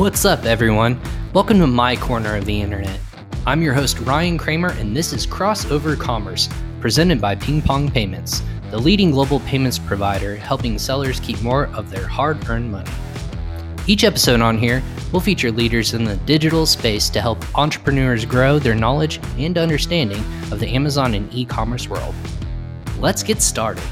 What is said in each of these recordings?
What's up, everyone? Welcome to my corner of the internet. I'm your host, Ryan Kramer, and this is Crossover Commerce, presented by Ping Pong Payments, the leading global payments provider helping sellers keep more of their hard earned money. Each episode on here will feature leaders in the digital space to help entrepreneurs grow their knowledge and understanding of the Amazon and e commerce world. Let's get started.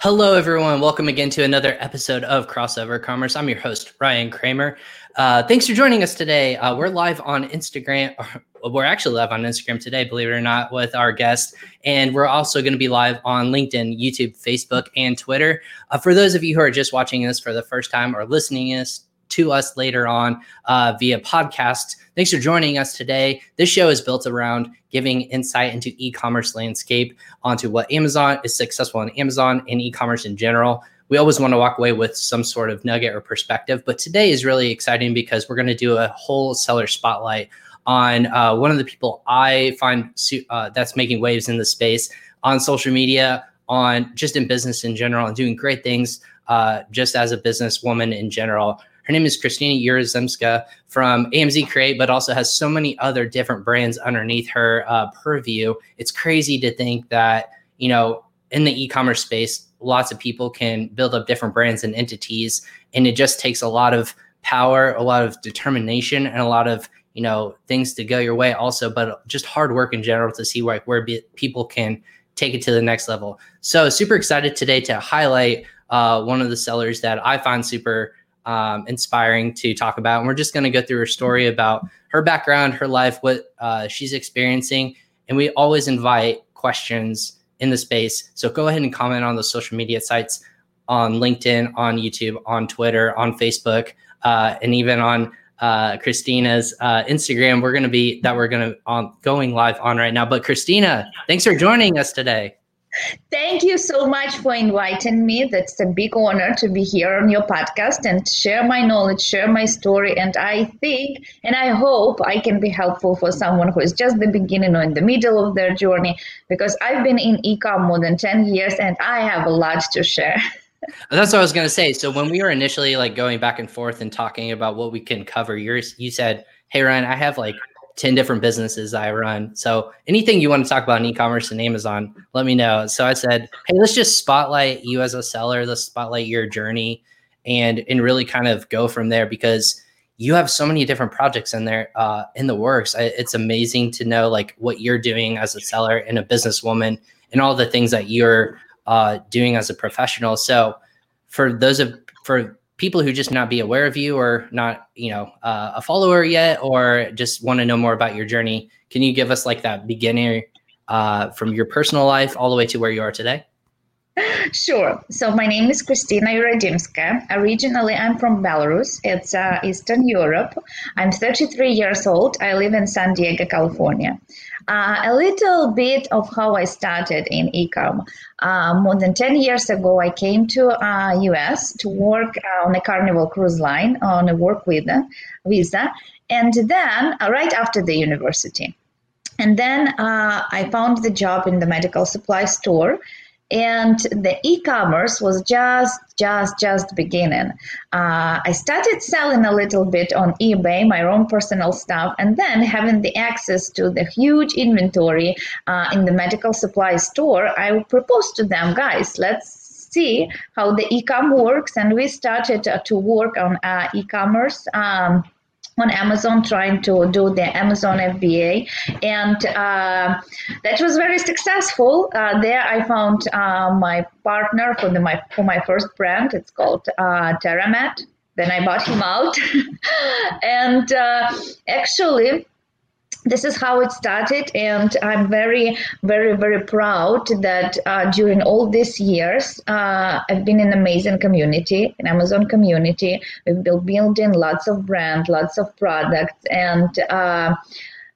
Hello, everyone. Welcome again to another episode of Crossover Commerce. I'm your host, Ryan Kramer. Uh, thanks for joining us today. Uh, we're live on Instagram. We're actually live on Instagram today, believe it or not, with our guest. And we're also going to be live on LinkedIn, YouTube, Facebook, and Twitter. Uh, for those of you who are just watching this for the first time or listening us to us later on uh, via podcast. Thanks for joining us today. This show is built around giving insight into e-commerce landscape, onto what Amazon is successful in Amazon and e-commerce in general. We always want to walk away with some sort of nugget or perspective, but today is really exciting because we're going to do a whole seller spotlight on uh, one of the people I find uh, that's making waves in the space on social media, on just in business in general, and doing great things uh, just as a businesswoman in general. Her name is Christina Yurzemska from AMZ Create, but also has so many other different brands underneath her uh, purview. It's crazy to think that, you know, in the e-commerce space, lots of people can build up different brands and entities, and it just takes a lot of power, a lot of determination, and a lot of you know things to go your way also but just hard work in general to see like where be- people can take it to the next level so super excited today to highlight uh, one of the sellers that i find super um, inspiring to talk about. And we're just going to go through her story about her background, her life, what uh, she's experiencing. And we always invite questions in the space. So go ahead and comment on the social media sites on LinkedIn, on YouTube, on Twitter, on Facebook, uh, and even on uh, Christina's uh, Instagram. We're going to be that we're going to on going live on right now. But Christina, thanks for joining us today. Thank you so much for inviting me. That's a big honor to be here on your podcast and share my knowledge, share my story. And I think and I hope I can be helpful for someone who is just the beginning or in the middle of their journey because I've been in ecom more than 10 years and I have a lot to share. That's what I was going to say. So when we were initially like going back and forth and talking about what we can cover, yours, you said, "Hey Ryan, I have like 10 different businesses I run. So anything you want to talk about in e-commerce and Amazon, let me know. So I said, hey, let's just spotlight you as a seller, let's spotlight your journey and and really kind of go from there because you have so many different projects in there uh, in the works. I, it's amazing to know like what you're doing as a seller and a businesswoman and all the things that you're uh, doing as a professional. So for those of for people who just not be aware of you or not, you know, uh, a follower yet, or just want to know more about your journey, can you give us like that beginner uh, from your personal life all the way to where you are today? Sure. So my name is Kristina Yuradimska. Originally, I'm from Belarus. It's uh, Eastern Europe. I'm 33 years old. I live in San Diego, California. Uh, a little bit of how I started in ecom. Uh, more than 10 years ago, I came to uh, US to work on a Carnival cruise line on a work visa, visa. and then uh, right after the university. And then uh, I found the job in the medical supply store and the e-commerce was just just just beginning. Uh, i started selling a little bit on ebay my own personal stuff and then having the access to the huge inventory uh, in the medical supply store i proposed to them guys let's see how the e-com works. And we started uh, to work on uh, e-commerce um, on Amazon trying to do the Amazon FBA, and uh, that was very successful. Uh, there, I found uh, my partner for the my for my first brand. It's called uh, TerraMed. Then I bought him out, and uh, actually this is how it started and i'm very very very proud that uh, during all these years uh, i've been in an amazing community an amazon community we've been building lots of brand lots of products and uh,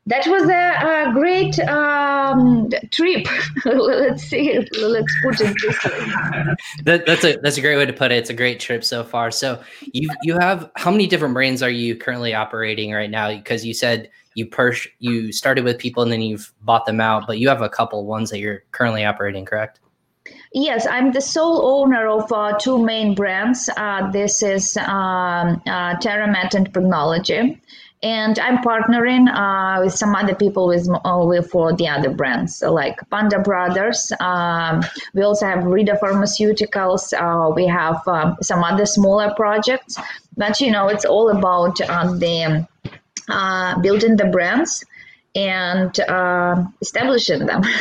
that was a, a great um, trip. let's see. Let's put it this way. that, that's a that's a great way to put it. It's a great trip so far. So you you have how many different brands are you currently operating right now? Because you said you purch you started with people and then you've bought them out, but you have a couple ones that you're currently operating, correct? Yes, I'm the sole owner of uh, two main brands. Uh, this is um, uh, TerraMed and Prognology. And I'm partnering uh, with some other people with, uh, with for the other brands, like Panda Brothers. Um, we also have Rida Pharmaceuticals. Uh, we have um, some other smaller projects, but you know, it's all about the building the brands and establishing them.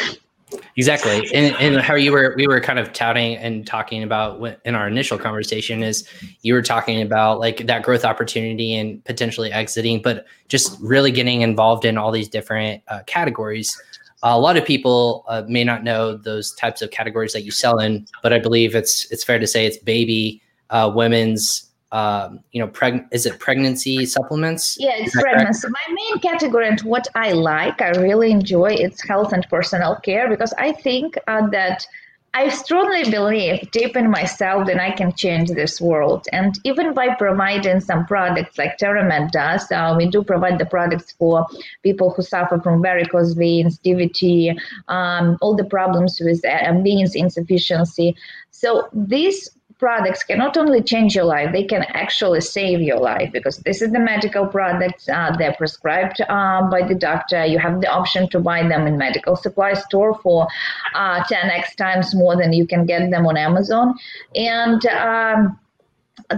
Exactly, and, and how you were we were kind of touting and talking about in our initial conversation is you were talking about like that growth opportunity and potentially exiting, but just really getting involved in all these different uh, categories. Uh, a lot of people uh, may not know those types of categories that you sell in, but I believe it's it's fair to say it's baby, uh, women's, um, you know, preg- is it pregnancy supplements? Yeah, it's pregnancy. Correct? My main category and what I like, I really enjoy, it's health and personal care because I think uh, that I strongly believe deep in myself that I can change this world. And even by providing some products like TerraMed does, uh, we do provide the products for people who suffer from varicose veins, DVT, um, all the problems with uh, veins insufficiency. So these products can not only change your life, they can actually save your life because this is the medical products. Uh, they're prescribed uh, by the doctor. You have the option to buy them in medical supply store for uh, 10x times more than you can get them on Amazon. And um,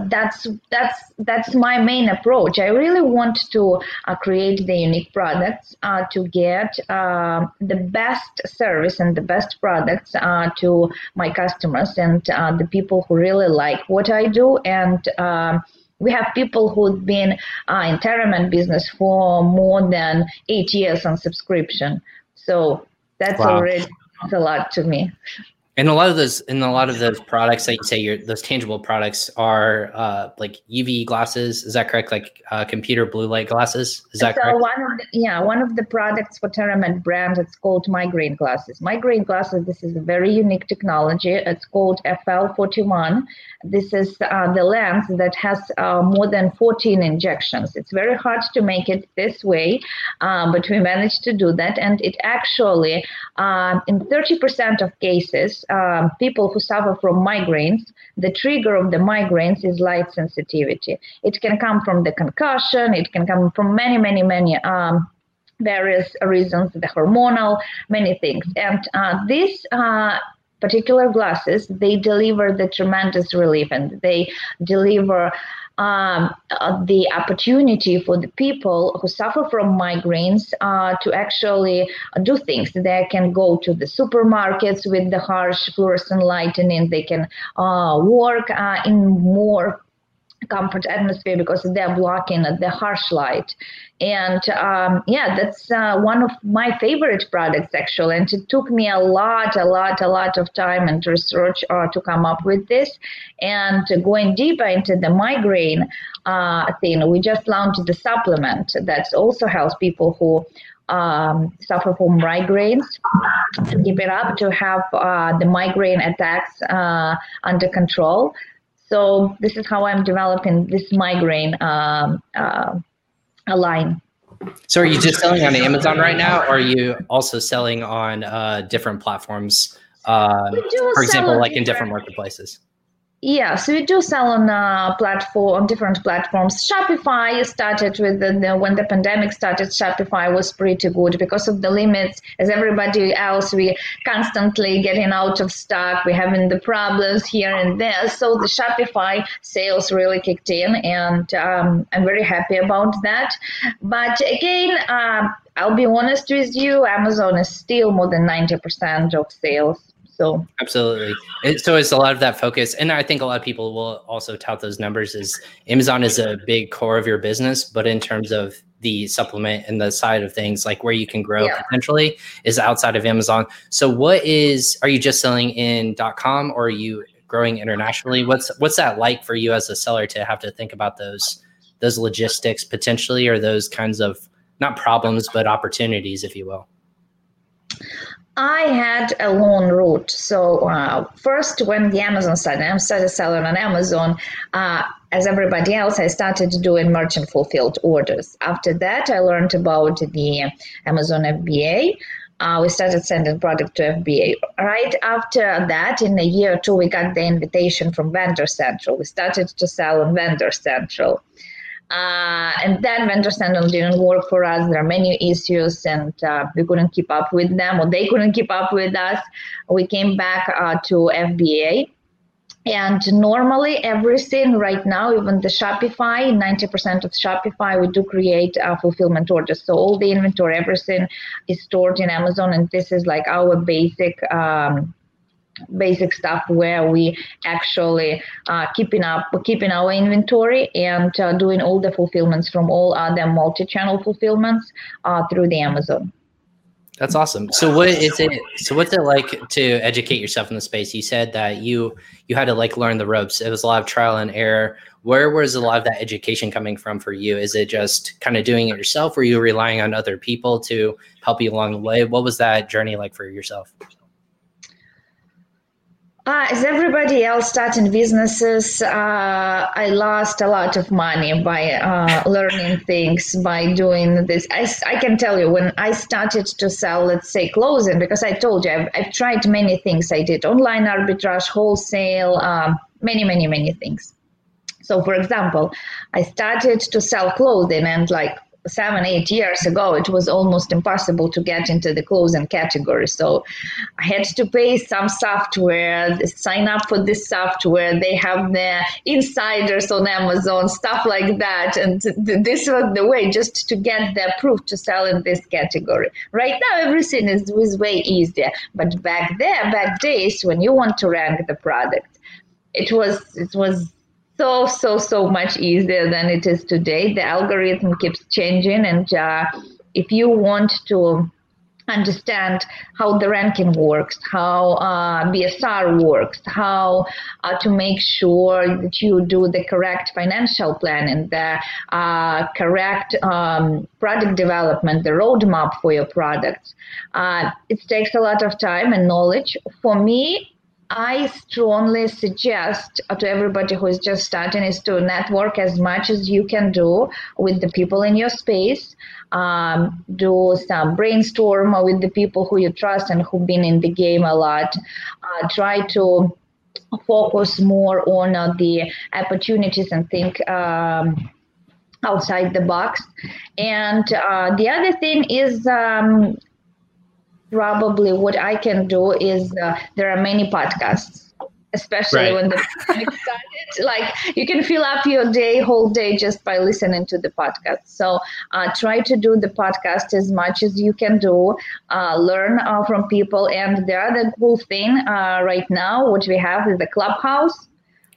that's that's that's my main approach. I really want to uh, create the unique products uh, to get uh, the best service and the best products uh, to my customers and uh, the people who really like what I do. And um, we have people who've been uh, in TerraMed business for more than eight years on subscription. So that's wow. already a lot to me. And a lot of those, and a lot of those products that you say, your those tangible products are uh, like UV glasses. Is that correct? Like uh, computer blue light glasses. Is that so correct? One of the, yeah, one of the products for TerraMed brand. It's called migraine glasses. Migraine glasses. This is a very unique technology. It's called FL41. This is uh, the lens that has uh, more than 14 injections. It's very hard to make it this way, um, but we managed to do that, and it actually, um, in 30% of cases um, people who suffer from migraines, the trigger of the migraines is light sensitivity. It can come from the concussion, it can come from many, many, many um, various reasons, the hormonal, many things. And uh, these uh, particular glasses, they deliver the tremendous relief and they deliver um, uh, the opportunity for the people who suffer from migraines uh, to actually do things. They can go to the supermarkets with the harsh fluorescent lighting. They can uh, work uh, in more comfort atmosphere because they're blocking the harsh light and um, yeah that's uh, one of my favorite products actually. And it took me a lot a lot a lot of time and research uh, to come up with this. And going deeper into the migraine uh, thing we just launched the supplement that also helps people who um, suffer from migraines to keep it up to have uh, the migraine attacks uh, under control. So this is how I'm developing this migraine um, uh, line. So are you just selling on Amazon right now, or are you also selling on uh, different platforms? Uh, for example, like in different marketplaces. Yeah, so we do sell on uh, platform on different platforms. Shopify started with the, the, when the pandemic started. Shopify was pretty good because of the limits. As everybody else, we constantly getting out of stock. We're having the problems here and there. So the Shopify sales really kicked in, and um, I'm very happy about that. But again. Uh, I'll be honest with you, Amazon is still more than 90% of sales so absolutely. It, so it's a lot of that focus, and I think a lot of people will also tout those numbers. Is Amazon is a big core of your business, but in terms of the supplement and the side of things, like where you can grow yeah. potentially, is outside of Amazon. So what is? Are you just selling in .com, or are you growing internationally? What's what's that like for you as a seller to have to think about those those logistics potentially, or those kinds of not problems but opportunities, if you will? I had a long route. So uh, first, when the Amazon started, I started selling on Amazon. Uh, as everybody else, I started doing merchant fulfilled orders. After that, I learned about the Amazon FBA. uh, we started sending product to FBA. Right after that, in a year or two, we got the invitation from Vendor Central. We started to sell on Vendor Central. Uh, and then Vendor Central didn't work for us. There are many issues, and uh, we couldn't keep up with them, or they couldn't keep up with us. We came back uh, to FBA. And normally, everything right now, even the Shopify, 90% of Shopify, we do create uh, fulfillment orders. So all the inventory, everything is stored in Amazon, and this is like our basic. Um, basic stuff where we actually uh, keeping up keeping our inventory and uh, doing all the fulfillments from all other multi-channel fulfillments uh, through the amazon that's awesome. So what is it? So what's it like to educate yourself in the space? You said that you you had to like learn the ropes. It was a lot of trial and error. Where was a lot of that education coming from for you? Is it just kind of doing it yourself? Were you relying on other people to help you along the way? What was that journey like for yourself? Uh, as everybody else starting businesses, uh, I lost a lot of money by uh, learning things, by doing this. I, I can tell you when I started to sell, let's say, clothing, because I told you I've, I've tried many things. I did online arbitrage, wholesale, um, many, many, many things. So, for example, I started to sell clothing and like seven, eight years ago, it was almost impossible to get into the clothing category. So I had to pay some software, sign up for this software. They have the insiders on Amazon, stuff like that. And this was the way just to get the approved to sell in this category. Right now, everything is, is way easier. But back there, back days when you want to rank the product, it was it was so so so much easier than it is today the algorithm keeps changing and uh, if you want to understand how the ranking works, how uh, BSR works, how uh, to make sure that you do the correct financial plan and the uh, correct um, product development, the roadmap for your products. Uh, it takes a lot of time and knowledge. For me, I strongly suggest to everybody who is just starting is to network as much as you can do with the people in your space. Um, do some brainstorm with the people who you trust and who've been in the game a lot. Uh, try to focus more on uh, the opportunities and think um, outside the box. And uh, the other thing is um, probably what I can do is uh, there are many podcasts especially right. when the pandemic started. Like you can fill up your day, whole day, just by listening to the podcast. So uh, try to do the podcast as much as you can do. Uh, learn uh, from people. And the other cool thing uh, right now, what we have is the clubhouse.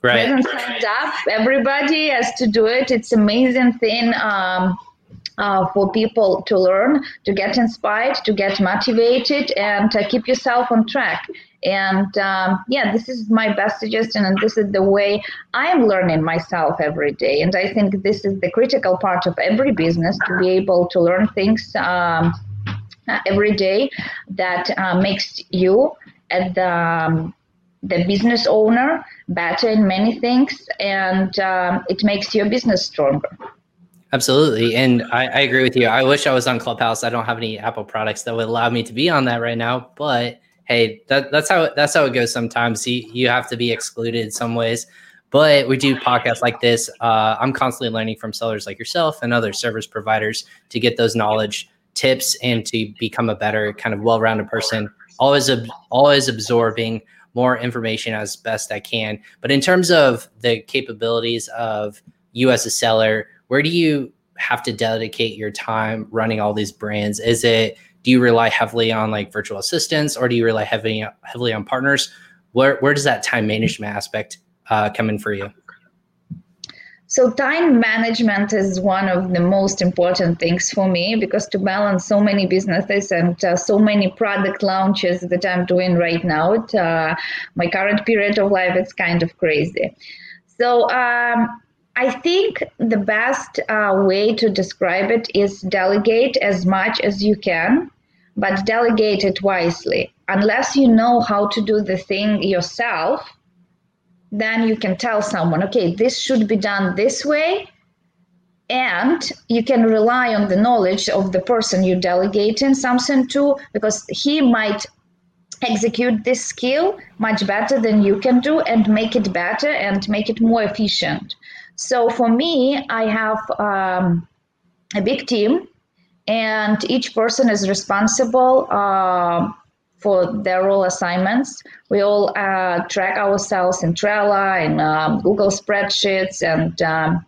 Right. Signed up. Everybody has to do it. It's amazing thing. Um, uh, for people to learn, to get inspired, to get motivated, and to keep yourself on track. And um, yeah, this is my best suggestion, and this is the way I am learning myself every day. And I think this is the critical part of every business to be able to learn things um, every day that uh, makes you at the um, the business owner better in many things, and um, it makes your business stronger. Absolutely. And I, I, agree with you. I wish I was on Clubhouse. I don't have any Apple products that would allow me to be on that right now. But hey, that, that's how that's how it goes sometimes. You, you have to be excluded in some ways. But we do podcasts like this. Uh, I'm constantly learning from sellers like yourself and other service providers to get those knowledge tips and to become a better kind of well-rounded person. Always, always absorbing more information as best I can. But in terms of the capabilities of you as a seller, where do you have to dedicate your time running all these brands? Is it do you rely heavily on like virtual assistants or do you rely heavily heavily on partners? Where where does that time management aspect uh, come in for you? So time management is one of the most important things for me because to balance so many businesses and uh, so many product launches that I'm doing right now, uh, my current period of life, it's kind of crazy. So um, I think the best uh, way to describe it is delegate as much as you can, but delegate it wisely. Unless you know how to do the thing yourself, then you can tell someone, okay, this should be done this way. and you can rely on the knowledge of the person you're delegating something to because he might execute this skill much better than you can do and make it better and make it more efficient so for me i have um, a big team and each person is responsible uh, for their role assignments. We all uh, track ourselves in Trello and um, Google spreadsheets, and um,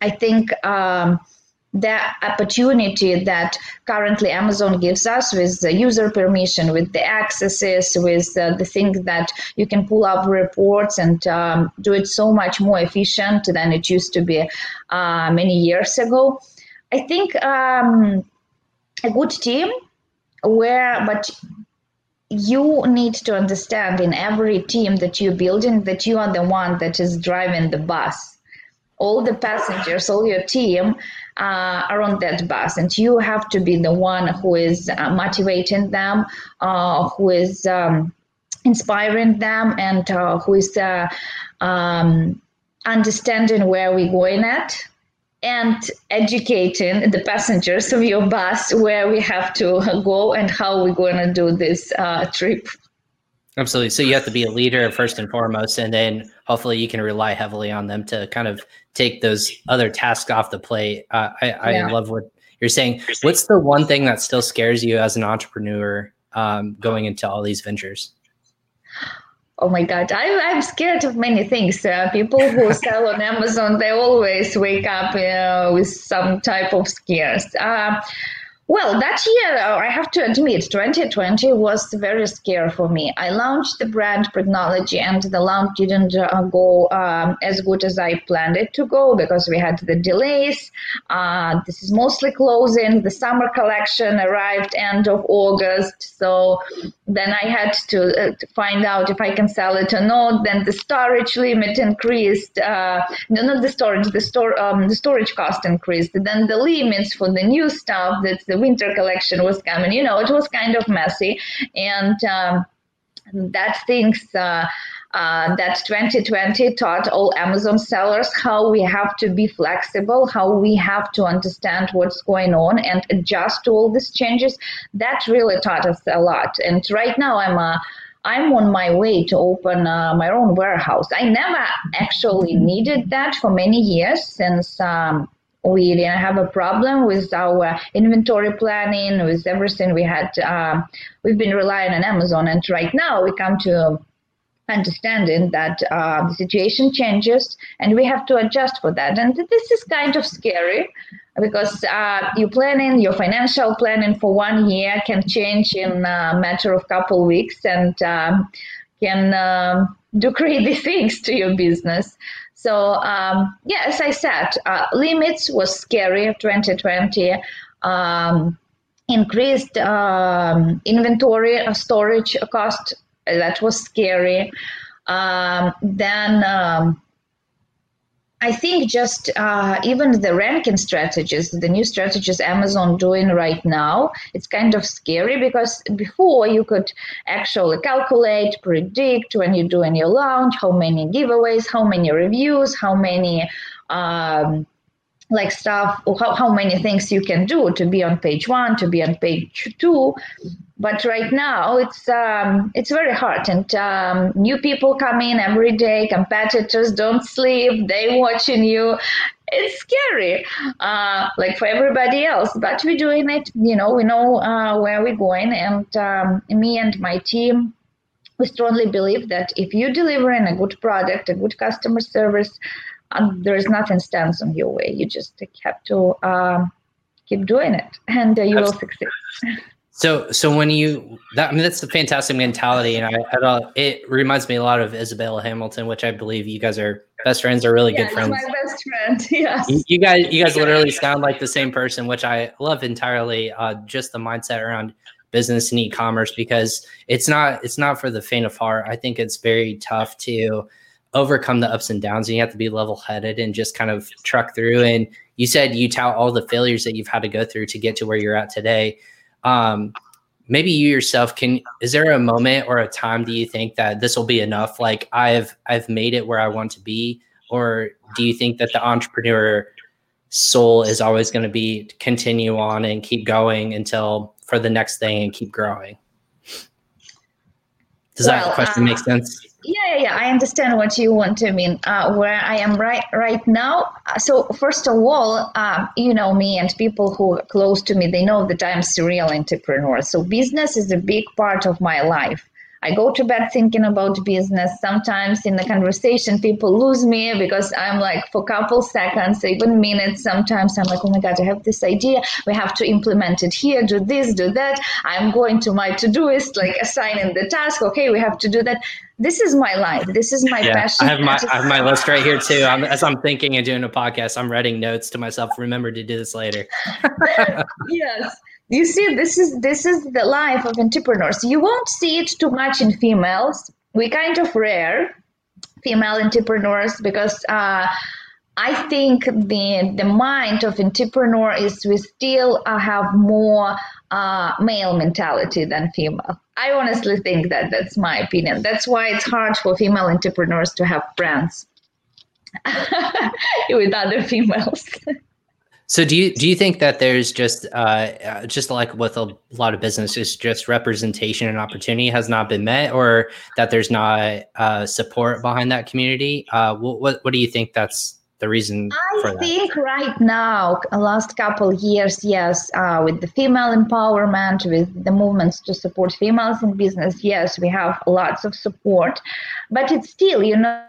I think um, the opportunity that currently Amazon gives us with the user permission, with the accesses, with uh, the thing that you can pull up reports and um, do it so much more efficient than it used to be uh, many years ago. I think um, a good team where, but you need to understand in every team that you're building that you are the one that is driving the bus. All the passengers, all your team uh, are on that bus, and you have to be the one who is uh, motivating them, uh, who is um, inspiring them, and uh, who is uh, um, understanding where we're going at and educating the passengers of your bus where we have to go and how we're going to do this uh, trip. Absolutely. So you have to be a leader first and foremost, and then hopefully you can rely heavily on them to kind of take those other tasks off the plate. Uh, I, I love what you're saying. What's the one thing that still scares you as an entrepreneur um, going into all these ventures? Oh my God, I, I'm scared of many things. Uh, people who sell on Amazon, they always wake up uh, with some type of scares. Well, that year, uh, I have to admit, 2020 was very scary for me. I launched the brand Prognology, and the launch didn't uh, go um, as good as I planned it to go because we had the delays. Uh, this is mostly closing. The summer collection arrived end of August, so then I had to, uh, to find out if I can sell it or not. Then the storage limit increased. Uh, no, not the storage. The store, um, the storage cost increased. Then the limits for the new stuff that's the winter collection was coming. You know, it was kind of messy, and um, that things. Uh, uh, that 2020 taught all Amazon sellers how we have to be flexible, how we have to understand what's going on and adjust to all these changes. That really taught us a lot. And right now, I'm a I'm on my way to open uh, my own warehouse. I never actually needed that for many years since um, we didn't have a problem with our inventory planning, with everything we had. Uh, we've been relying on Amazon, and right now we come to understanding that uh, the situation changes and we have to adjust for that. And this is kind of scary because uh, your planning, your financial planning for one year can change in a matter of couple weeks and um, can um, do crazy things to your business. So um, yeah, as I said, uh, limits was scary 2020. Um, increased um, inventory storage cost that was scary. Um, then um, I think just uh, even the ranking strategies, the new strategies Amazon doing right now, it's kind of scary because before you could actually calculate, predict when you're doing your launch, how many giveaways, how many reviews, how many um, like stuff, how, how many things you can do to be on page one, to be on page two but right now it's um, it's very hard. And um, new people come in every day. Competitors don't sleep. They watching you. It's scary uh, like for everybody else. But we're doing it you know we know uh, where we're going. And um, me and my team we strongly believe that if you're delivering a good product a good customer service um, there is nothing stands in your way. You just have to um, keep doing it and uh, you will succeed So, so when you that I mean that's the fantastic mentality, and I, I it reminds me a lot of Isabella Hamilton, which I believe you guys are best friends, are really yeah, good friends. My best friend, yes. You, you, guys, you guys literally sound like the same person, which I love entirely. Uh, just the mindset around business and e-commerce because it's not it's not for the faint of heart. I think it's very tough to overcome the ups and downs, and you have to be level-headed and just kind of truck through. And you said you tout all the failures that you've had to go through to get to where you're at today um, maybe you yourself can is there a moment or a time do you think that this will be enough like i've i've made it where i want to be or do you think that the entrepreneur soul is always going to be continue on and keep going until for the next thing and keep growing. Does well, that question uh, make sense? Yeah, yeah, I understand what you want to mean. Uh, where I am right right now. Uh, so first of all, uh, you know me and people who are close to me, they know that I'm serial entrepreneur. So business is a big part of my life. I go to bed thinking about business. Sometimes in the conversation, people lose me because I'm like, for a couple seconds, even minutes, sometimes I'm like, oh my God, I have this idea. We have to implement it here, do this, do that. I'm going to my Todoist, like assigning the task. Okay, we have to do that. This is my life. This is my yeah, passion. I have my, I have my list right here too. I'm, as I'm thinking and doing a podcast, I'm writing notes to myself. Remember to do this later. yes you see this is this is the life of entrepreneurs you won't see it too much in females we kind of rare female entrepreneurs because uh, I think the the mind of entrepreneur is we still uh, have more uh, male mentality than female. I honestly think that that's my opinion. That's why it's hard for female entrepreneurs to have friends with other females. So do you do you think that there's just uh, uh, just like with a lot of businesses, just representation and opportunity has not been met, or that there's not uh, support behind that community? Uh, what what do you think that's the reason? I think right now, last couple years, yes, uh, with the female empowerment, with the movements to support females in business, yes, we have lots of support, but it's still, you know,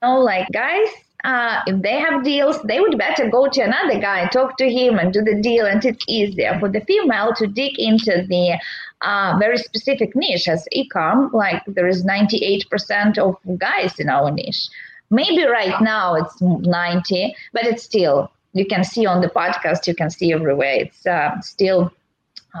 like guys uh, if they have deals, they would better go to another guy, talk to him, and do the deal. And it's easier for the female to dig into the uh, very specific niche as ecom. Like there is 98% of guys in our niche. Maybe right now it's 90, but it's still you can see on the podcast. You can see everywhere. It's uh, still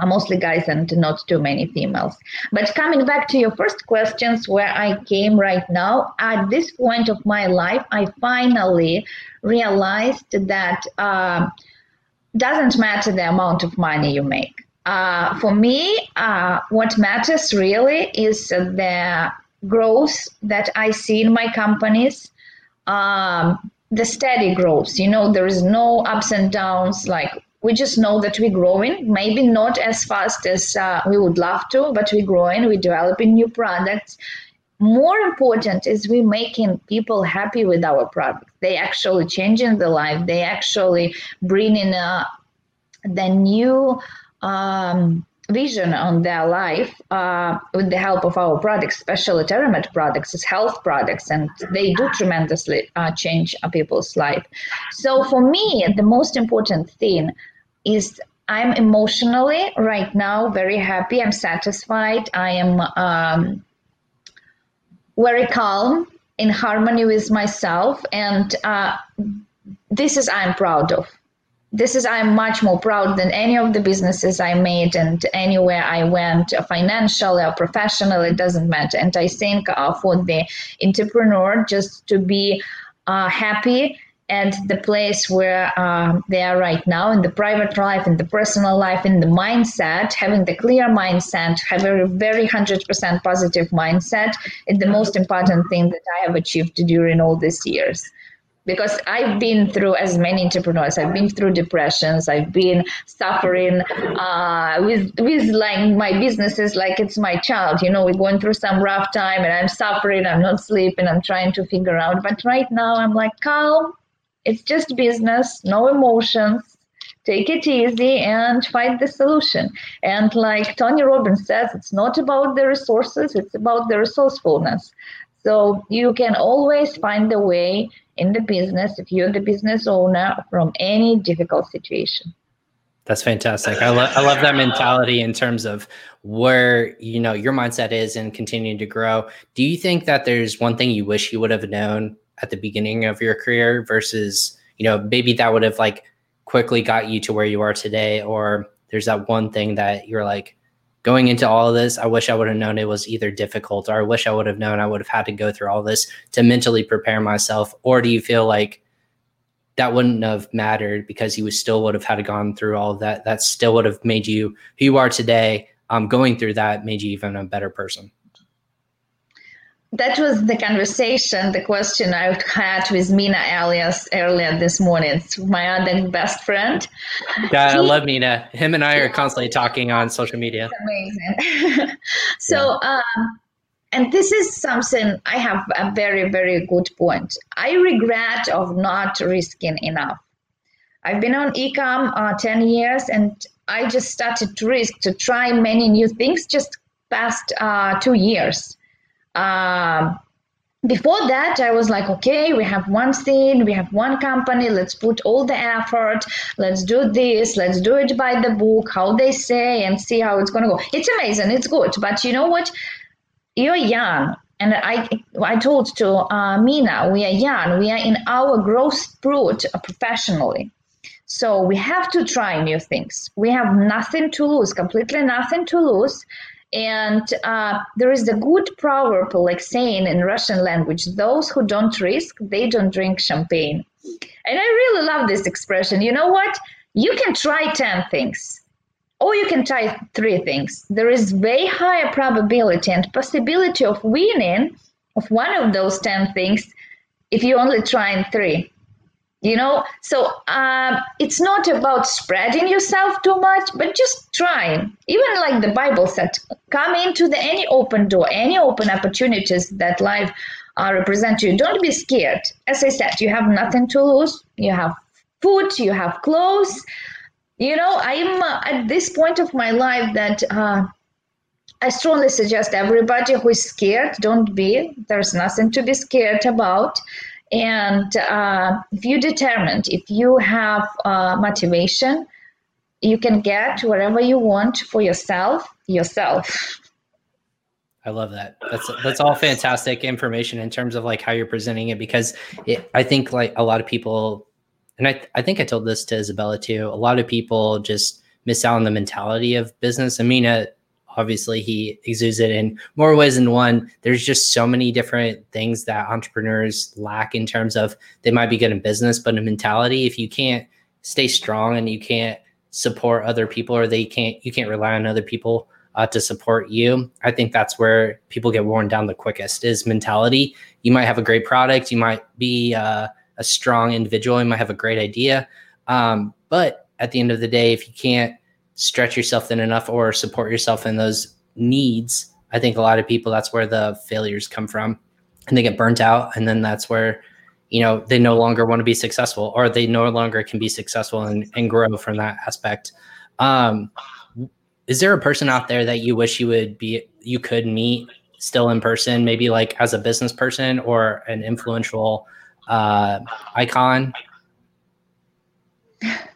uh, mostly guys and not too many females. But coming back to your first questions, where I came right now, at this point of my life, I finally realized that uh, doesn't matter the amount of money you make. Uh, for me, uh, what matters really is the growth that I see in my companies. Um, the steady growth you know there is no ups and downs like we just know that we're growing. Maybe not as fast as uh, we would love to but we're growing. We're developing new products. More important is we're making people happy with our product. They actually changing the life. They actually bringing uh, the new um, vision on their life uh, with the help of our products, especially TerraMed products, as health products, and they do tremendously uh, change people's life. So for me, the most important thing is I'm emotionally right now very happy. I'm satisfied. I am um, very calm, in harmony with myself, and uh, this is I'm proud of this is i'm much more proud than any of the businesses i made and anywhere i went uh, financially or professionally it doesn't matter. And i think uh, for the entrepreneur just to be uh, happy and the place where uh, they are right now in the private life in the personal life in the mindset having the clear mindset have a very 100% positive mindset is the most important thing that i have achieved during all these years because I've been through as many entrepreneurs. I've been through depressions. I've been suffering uh, with with like my businesses like it's my child. You know, we're going through some rough time, and I'm suffering. I'm not sleeping. I'm trying to figure out. But right now, I'm like calm. It's just business, no emotions. Take it easy and find the solution. And like Tony Robbins says, it's not about the resources; it's about the resourcefulness. So you can always find a way in the business if you're the business owner from any difficult situation. That's fantastic. I, lo- I love that mentality in terms of where you know your mindset is and continuing to grow. Do you think that there's one thing you wish you would have known at the beginning of your career versus you know maybe that would have like quickly got you to where you are today, or there's that one thing that you're like, going into all of this, I wish I would have known it was either difficult or I wish I would have known I would have had to go through all this to mentally prepare myself? Or do you feel like that wouldn't have mattered because you still would have had to gone through all that? That still would have made you who you are today. Um, going through that made you even a better person. That was the conversation, the question I had with Mina Elias earlier this morning. It's my other best friend. Yeah, he, I love Mina. Him and I are constantly talking on social media. Amazing. so, yeah. um, and this is something I have a very, very good point. I regret of not risking enough. I've been on ecom uh, 10 years and I just started to risk to try many new things just past uh, two years um, before that i was like okay we have one thing we have one company let's put all the effort let's do this let's do it by the book how they say and see how it's going to go it's amazing it's good but you know what you're young and I, I told to uh, Mina, we are young, we are in our growth spurt professionally. So we have to try new things. We have nothing to lose, completely nothing to lose. And uh, there is a good proverb, like saying in Russian language, those who don't risk, they don't drink champagne. And I really love this expression. You know what? You can try 10 things, or you can try three things. There is way higher probability and possibility of winning of one of those 10 things if you only try three you know? So um, it's not about spreading yourself too much but just trying. Even like the bible said come into the any open door any open opportunities that life uh, represent you. Don't be scared. As i said you have nothing to lose. You have food you have clothes. You know i'm uh, at this point of my life that uh, I strongly suggest everybody who is scared, don't be. There's nothing to be scared about. And uh, if you determined, if you have uh, motivation, you can get whatever you want for yourself, yourself. I love that. That's that's all fantastic information in terms of like how you're presenting it because it, I think like a lot of people, and I I think I told this to Isabella too. A lot of people just miss out on the mentality of business. I mean, obviously he exudes it in more ways than one. There's just so many different things that entrepreneurs lack in terms of they might be good in business but in mentality if you can't stay strong and you can't support other people or they can't you can't rely on other people uh, to support you i think that's where people get worn down the quickest is mentality. You might have a great product you might be uh, a strong individual you might have a great idea um, but at the end of the day if you can't stretch yourself thin enough or support yourself in those needs, I think a lot of people that's where the failures come from and they get burnt out. And then that's where, you know, they no longer want to be successful or they no longer can be successful and, and grow from that aspect. Um, is there a person out there that you wish you would be, you could meet still in person, maybe like as a business person or an influential uh, icon?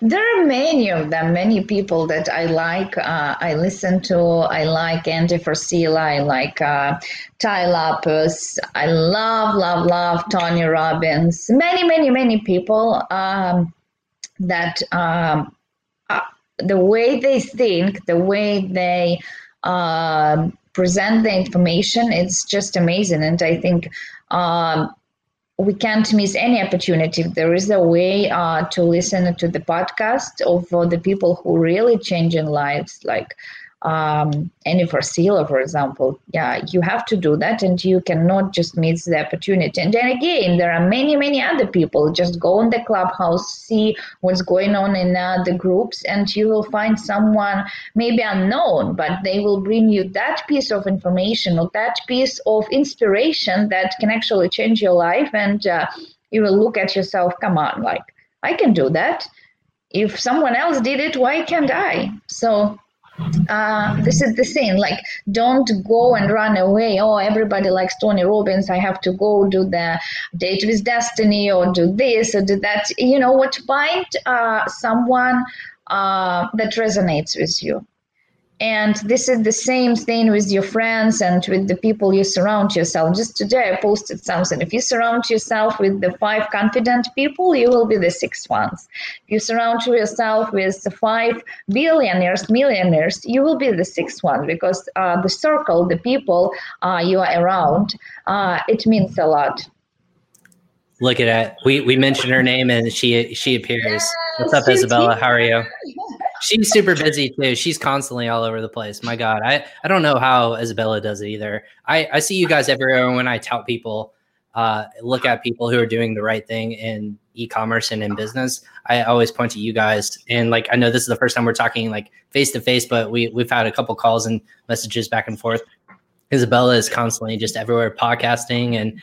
There are many of them, many people that I like. Uh, I listen to. I like Andy Frisella. I like uh, Tai Lopez. I love, love, love Tony Robbins. Many, many, many people um, that um, uh, the way they think, the way they uh, present the information, it's just amazing. And I think um, we can't miss any opportunity. There is a way uh, to listen to the podcast of uh, the people who really changing lives, like um, any for Frisella, for example. Yeah, you have to do that, and you cannot just miss the opportunity. And then again, there are many, many other people. Just go on the clubhouse, see what's going on in the groups, and you will find someone maybe unknown, but they will bring you that piece of information or that piece of inspiration that can actually change your life. And uh, you will look at yourself, come on, like I can do that. If someone else did it, why can't I? So uh, this is the thing like don't go and run away. Oh everybody likes tony robbins. I have to go do the date with destiny or do this or do that. You know what find uh, someone uh, that resonates with you and this is the same thing with your friends and with the people you surround yourself. Just today, I posted something. If you surround yourself with the five confident people, you will be the sixth ones. If you surround yourself with the five billionaires, millionaires, you will be the sixth one because uh, the circle, the people uh, you are around, uh, it means a lot. Look at that. We we mentioned her name and she she appears. Yes, What's up, Isabella? How are you? she's super busy too. She's constantly all over the place. My God, I, I don't know how Isabella does it either. I, I see you guys everywhere when I tout people, uh, look at people who are doing the right thing in e-commerce and in business. I always point to you guys. And like, I know this is the first time we're talking like face to face, but we, we've had a couple calls and messages back and forth. Isabella is constantly just everywhere podcasting and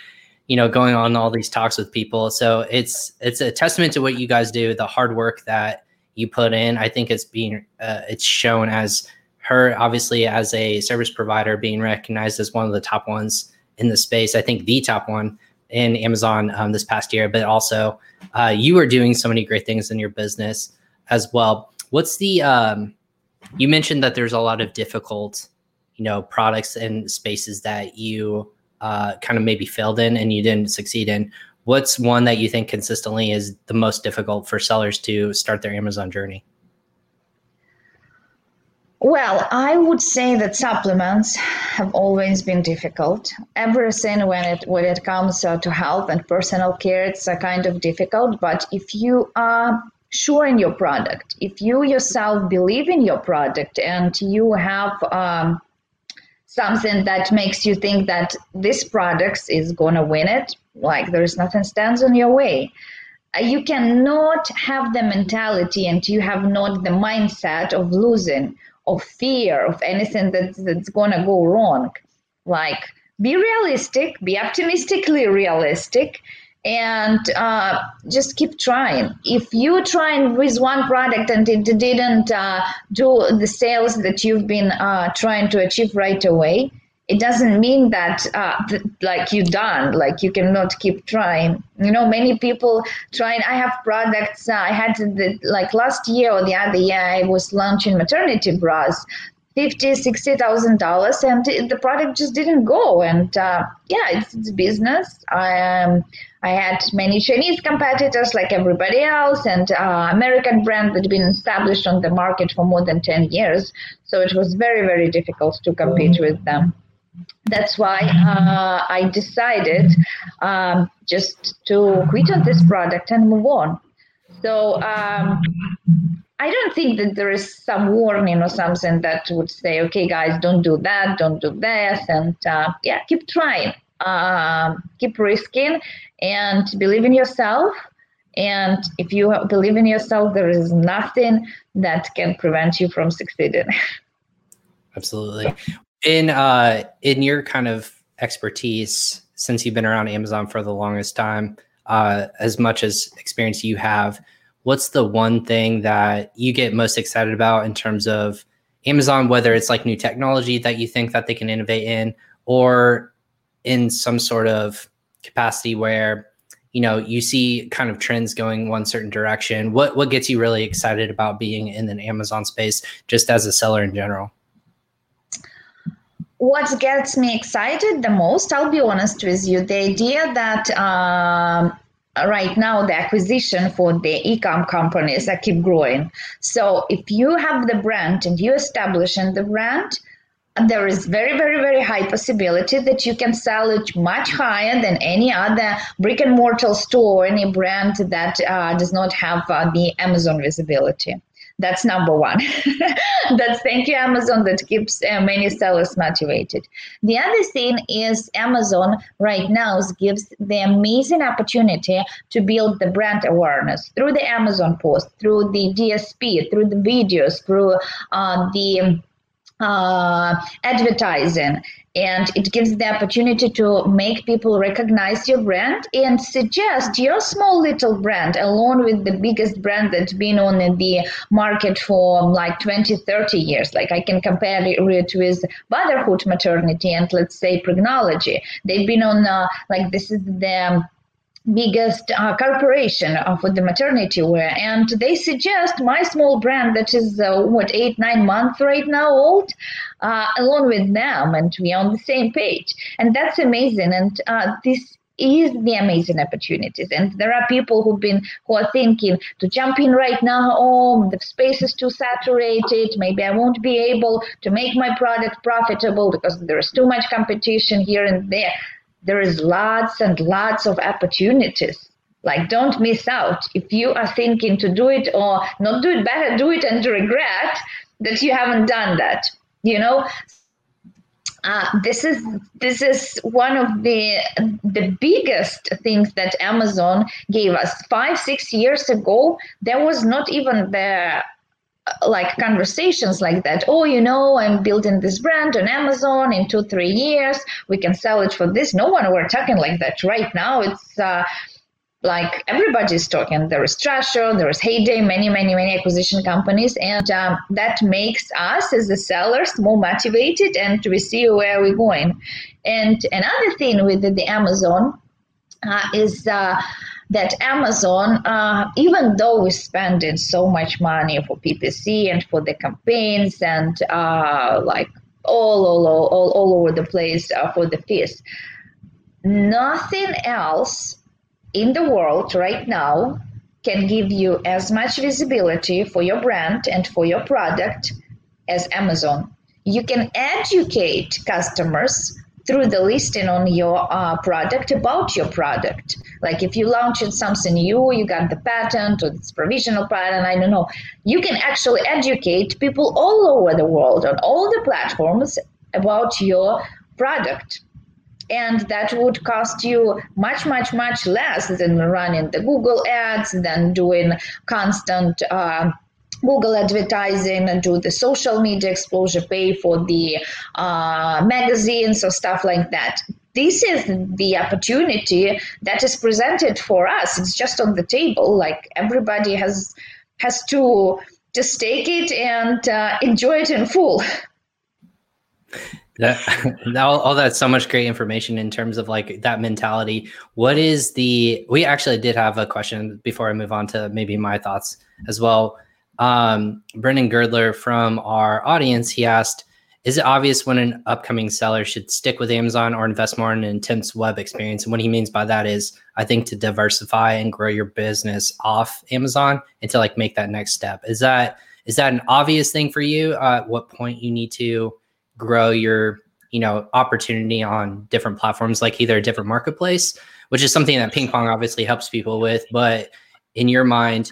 you know going on all these talks with people so it's it's a testament to what you guys do the hard work that you put in i think it's being uh, it's shown as her obviously as a service provider being recognized as one of the top ones in the space i think the top one in amazon um, this past year. But also uh, you are doing so many great things in your business as well. What's the um, you mentioned that there's a lot of difficult you know products and spaces that you uh, kind of maybe failed in and you didn't succeed in what's one that you think consistently is the most difficult for sellers to start their amazon journey well, I would say that supplements have always been difficult. Everything when it when it comes uh, to health and personal care, it's uh, kind of difficult. But if you are sure in your product, if you yourself believe in your product, and you have um, something that makes you think that this product is going to win it, like there's nothing stands in your way. Uh, you cannot have the mentality and you have not the mindset of losing, of fear, of anything that's, that's going to go wrong. Like, be realistic, be optimistically realistic, and uh, just keep trying. If you try with one product and it didn't uh, do the sales that you've been uh, trying to achieve right away, it doesn't mean that uh, th- like you're done like you cannot keep trying you know many people trying i have products uh, i had the, like last year or the other year i was launching maternity bras fifty, sixty thousand dollars, and the product just didn't go. And uh, yeah, it's, it's business. I um, I had many Chinese competitors like everybody else, and uh, American brand that had been established on the market for more than ten years. So it was very very difficult to compete with them. That's why uh, I decided um, just to quit on this product and move on. So um, I don't think that there is some warning or something that would say, okay, guys, don't do that, don't do this, and uh, yeah, keep trying, um, keep risking, and believe in yourself. And if you believe in yourself, there is nothing that can prevent you from succeeding. Absolutely. In uh, in your kind of expertise, since you've been around Amazon for the longest time, uh, as much as experience you have, what's the one thing that you get most excited about in terms of Amazon, whether it's like new technology that you think that they can innovate in, or in some sort of capacity where you know you see kind of trends going one certain direction? What what gets you really excited about being in an amazon space just as a seller in general what gets me excited the most i'll be honest with you the idea that um, right now the acquisition for the e-com companies that keep growing. So if you have the brand and you establish in the brand there is very very very high possibility that you can sell it much higher than any other brick and mortar store any brand that uh, does not have uh, the amazon visibility that's number one. That's thank you, Amazon, that keeps uh, many sellers motivated. The other thing is Amazon right now gives the amazing opportunity to build the brand awareness through the Amazon post, through the DSP, through the videos, through uh, the uh, advertising and it gives the opportunity to make people recognize your brand and suggest your small little brand along with the biggest brand that's been on the market for like 20 30 years. Like i can compare it with motherhood maternity and let's say Pregnology they've been on uh, like this is the biggest uh, corporation for the maternity wear. And they suggest my small brand that is uh, what eight nine months right now old uh, along with them and we are on the same page. And that's amazing. And uh, this is the amazing opportunities. And there are people who've been who are thinking to jump in right now oh the space is too saturated. Maybe i won't be able to make my product profitable because there's too much competition here and there. There is lots and lots of opportunities. Like, don't miss out. If you are thinking to do it or not do it better, do it and regret that you haven't done that. You know, uh, this is this is one of the the biggest things that Amazon gave us. Five six years ago, there was not even the uh, like conversations like that. Oh you know i'm building this brand on amazon in two three years. We can sell it for this. No one were talking like that. Right now it's uh, like everybody's talking. There is Thrasio, there is Heyday, many, many, many acquisition companies, and um, that makes us as the sellers more motivated and we see where we're going. And another thing with the, the Amazon uh, is uh, that Amazon, uh, even though we're spending so much money for PPC and for the campaigns and uh, like all, all, all, all over the place uh, for the fees, nothing else in the world right now can give you as much visibility for your brand and for your product as Amazon. You can educate customers through the listing on your uh, product about your product. Like if you launched something new, you got the patent or it's provisional patent, I don't know. You can actually educate people all over the world on all the platforms about your product and that would cost you much much much less than running the google ads than doing constant uh, Google advertising and do the social media exposure, pay for the uh, magazines or stuff like that. This is the opportunity that is presented for us. It's just on the table. Like everybody has has to just take it and uh, enjoy it in full. that, all, all that's so much great information in terms of like that mentality. What is the we actually did have a question before i move on to maybe my thoughts as well. Um brendan girdler from our audience he asked is it obvious when an upcoming seller should stick with amazon or invest more in an intense web experience? And what he means by that is i think to diversify and grow your business off amazon and to like make that next step. Is that is that an obvious thing for you? Uh, at what point you need to grow your you know opportunity on different platforms like either a different marketplace which is something that ping pong obviously helps people with but in your mind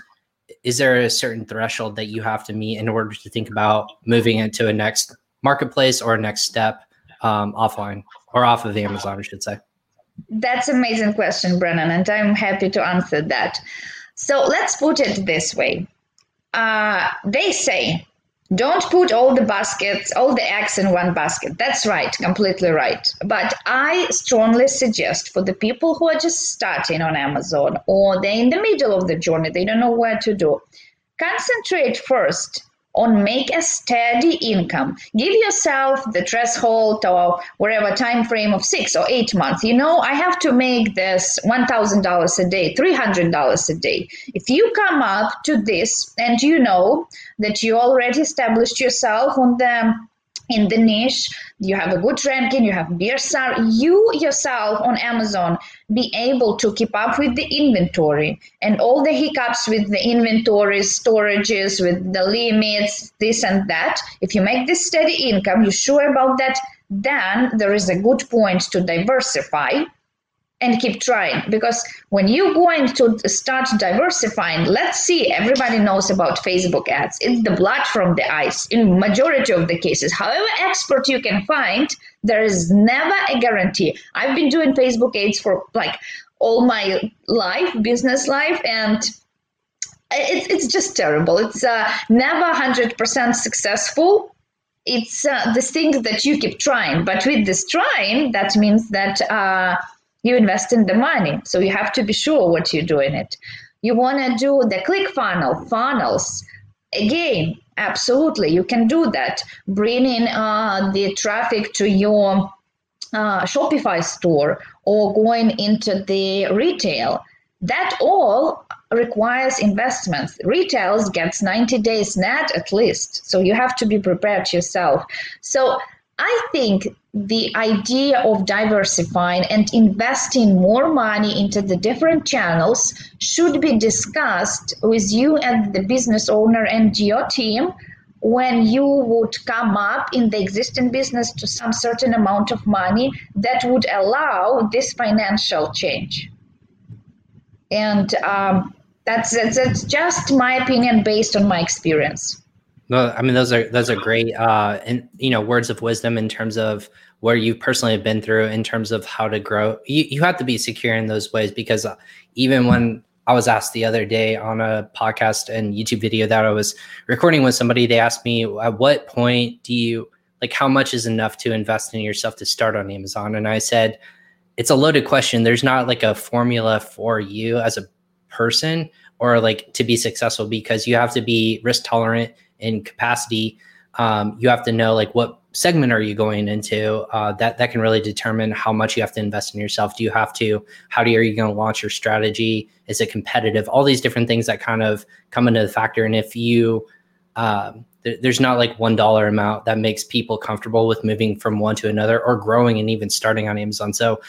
is there a certain threshold that you have to meet in order to think about moving into a next marketplace or a next step um, offline or off of amazon i should say? That's amazing question brennan and i'm happy to answer that. So let's put it this way. Uh, they say don't put all the baskets, all the eggs in one basket. That's right, completely right. But I strongly suggest for the people who are just starting on Amazon or they're in the middle of the journey, they don't know where to do, concentrate first on make a steady income. Give yourself the threshold or whatever time frame of six or eight months. You know i have to make this $1000 a day $300 a day. If you come up to this and you know that you already established yourself on the in the niche you have a good ranking you have BRSR, you yourself on Amazon be able to keep up with the inventory and all the hiccups with the inventories, storages, with the limits, this and that. If you make this steady income, you're sure about that, then there is a good point to diversify and keep trying. Because when you're going to start diversifying let's see everybody knows about facebook ads. It's the blood from the eyes in majority of the cases. However expert you can find there is never a guarantee i've been doing facebook ads for like all my life business life and it's, it's just terrible it's uh, never 100% successful it's uh, the things that you keep trying but with this trying that means that uh, you invest in the money. So you have to be sure what you're doing it. You want to do the click funnel, funnels. Again, absolutely, you can do that. Bringing uh, the traffic to your uh, Shopify store or going into the retail. That all requires investments. Retails gets 90 days net at least. So you have to be prepared yourself. So I think the idea of diversifying and investing more money into the different channels should be discussed with you and the business owner and your team when you would come up in the existing business to some certain amount of money that would allow this financial change and um, that's, that's that's just my opinion based on my experience. Well, I mean, those are those are great, uh, and you know, words of wisdom in terms of where you personally have been through in terms of how to grow. You you have to be secure in those ways because uh, even when I was asked the other day on a podcast and YouTube video that I was recording with somebody, they asked me, at what point do you like how much is enough to invest in yourself to start on Amazon? And I said, it's a loaded question. There's not like a formula for you as a person or like to be successful because you have to be risk tolerant in capacity. Um, you have to know like what segment are you going into? Uh, that that can really determine how much you have to invest in yourself. Do you have to? How do you, are you going to launch your strategy? Is it competitive? All these different things that kind of come into the factor. And if you um, th- there's not like one dollar amount that makes people comfortable with moving from one to another or growing and even starting on amazon. So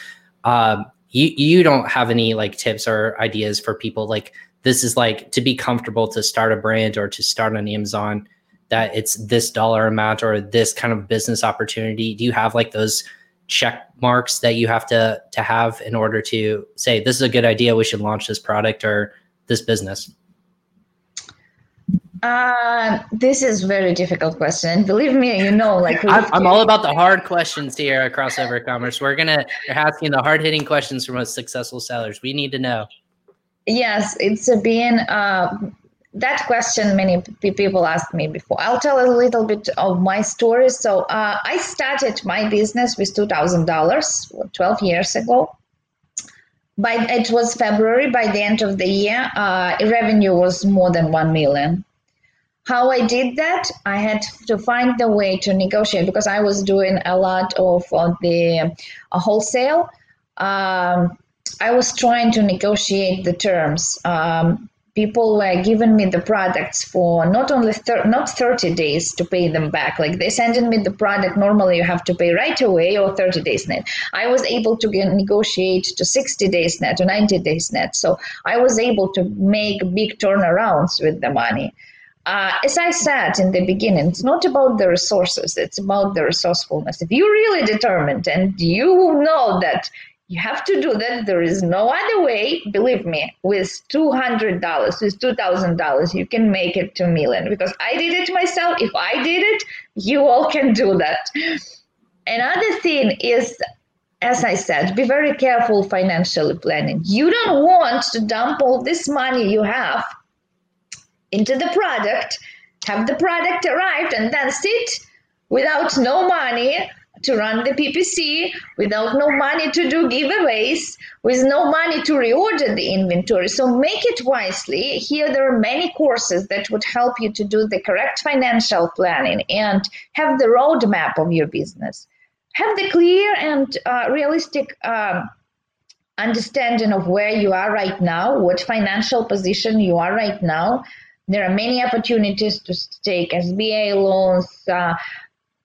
um, you you don't have any like tips or ideas for people like this is like to be comfortable to start a brand or to start on amazon that it's this dollar amount or this kind of business opportunity? Do you have like those check marks that you have to to have in order to say this is a good idea, we should launch this product or this business? Uh, this is very difficult question. Believe me, you know, like I'm, I'm, all about the hard questions here at Crossover Commerce. We're gonna asking the hard hitting questions from most successful sellers. We need to know. Yes, it's been uh, that question many people asked me before. I'll tell a little bit of my story. So uh, I started my business with two thousand dollars twelve years ago. By it was February. By the end of the year, uh, revenue was more than one million. How I did that? I had to find the way to negotiate because I was doing a lot of uh, the uh, wholesale. Um, I was trying to negotiate the terms. Um, people were giving me the products for not only thir- not 30 days to pay them back like they sending me the product normally you have to pay right away or 30 days net i was able to get, negotiate to 60 days net or 90 days net so i was able to make big turnarounds with the money uh, as I said in the beginning, it's not about the resources, it's about the resourcefulness. If you're really determined and you know that you have to do that. There is no other way. Believe me, with $200, with $2,000, you can make it to million because I did it myself. If I did it, you all can do that. Another thing is, as I said, be very careful financially planning. You don't want to dump all this money you have into the product, have the product arrived, and then sit without no money to run the PPC without no money to do giveaways, with no money to reorder the inventory. So make it wisely. Here, there are many courses that would help you to do the correct financial planning and have the roadmap of your business. Have the clear and uh, realistic um, understanding of where you are right now, what financial position you are right now. There are many opportunities to take SBA loans, uh,